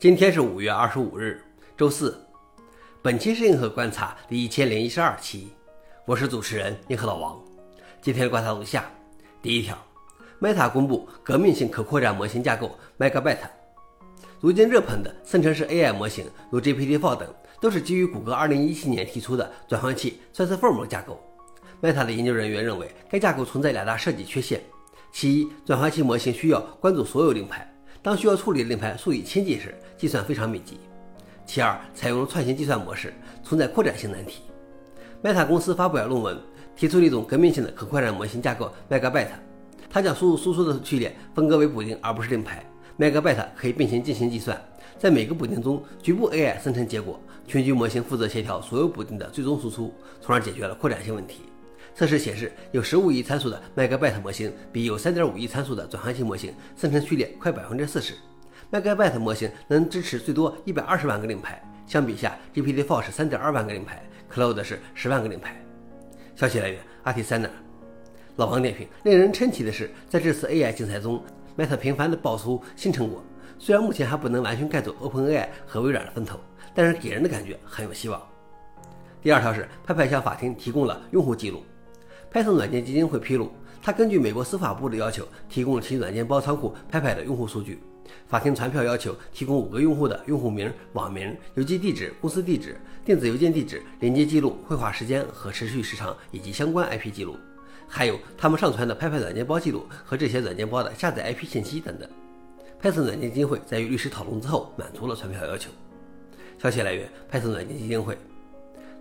今天是五月二十五日，周四。本期是硬核观察第一千零一十二期，我是主持人硬核老王。今天的观察如下：第一条，Meta 公布革命性可扩展模型架构 Megabyte。如今热捧的生成式 AI 模型，如 GPT-4 等，都是基于谷歌二零一七年提出的转换器 Transformer 架构。Meta 的研究人员认为，该架构存在两大设计缺陷：其一，转换器模型需要关注所有令牌。当需要处理的令牌数以千计时，计算非常密集。其二，采用串行计算模式，存在扩展性难题。Meta 公司发表论文，提出了一种革命性的可扩展模型架构 Megabyte，它将输入输出的序列分割为补丁而不是令牌。Megabyte 可以并行进行计算，在每个补丁中，局部 AI 生成结果，全局模型负责协调所有补丁的最终输出，从而解决了扩展性问题。测试显示，有十五亿参数的 Megabyte 模型比有三点五亿参数的转换器模型生成序列快百分之四十。Megabyte 模型能支持最多一百二十万个令牌，相比下，GPT-4 是三点二万个令牌，Cloud 是十万个令牌。消息来源：Artisana。老王点评：令人称奇的是，在这次 AI 竞赛中，Meta 频繁地爆出新成果。虽然目前还不能完全盖走 OpenAI 和微软的风头，但是给人的感觉很有希望。第二条是，派派向法庭提供了用户记录。Python 软件基金会披露，他根据美国司法部的要求，提供了其软件包仓库 Py 的用户数据。法庭传票要求提供五个用户的用户名、网名、邮寄地址、公司地址、电子邮件地址、连接记录、绘画时间和持续时长以及相关 IP 记录，还有他们上传的 Py 软件包记录和这些软件包的下载 IP 信息等等。Python 软件基金会在与律师讨论之后，满足了传票要求。消息来源：Python 软件基金会。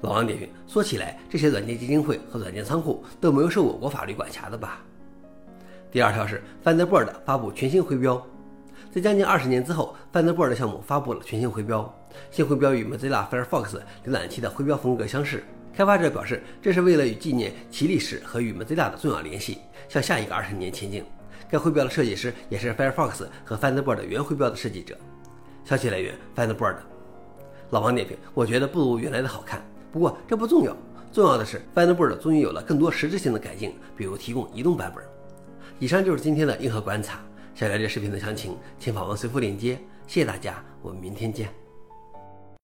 老王点评：说起来，这些软件基金会和软件仓库都没有受我国法律管辖的吧？第二条是 Thunderbird 发布全新徽标，在将近二十年之后，Thunderbird 项目发布了全新徽标。新徽标与 Mozilla Firefox 浏览器的徽标风格相似。开发者表示，这是为了与纪念其历史和与 Mozilla 的重要联系，向下一个二十年前进。该徽标的设计师也是 Firefox 和 Thunderbird 原徽标的设计者。消息来源：Thunderbird。老王点评：我觉得不如原来的好看。不过这不重要，重要的是 Thunderbird 终于有了更多实质性的改进，比如提供移动版本。以上就是今天的硬核观察。想了解视频的详情，请访问随附链接。谢谢大家，我们明天见。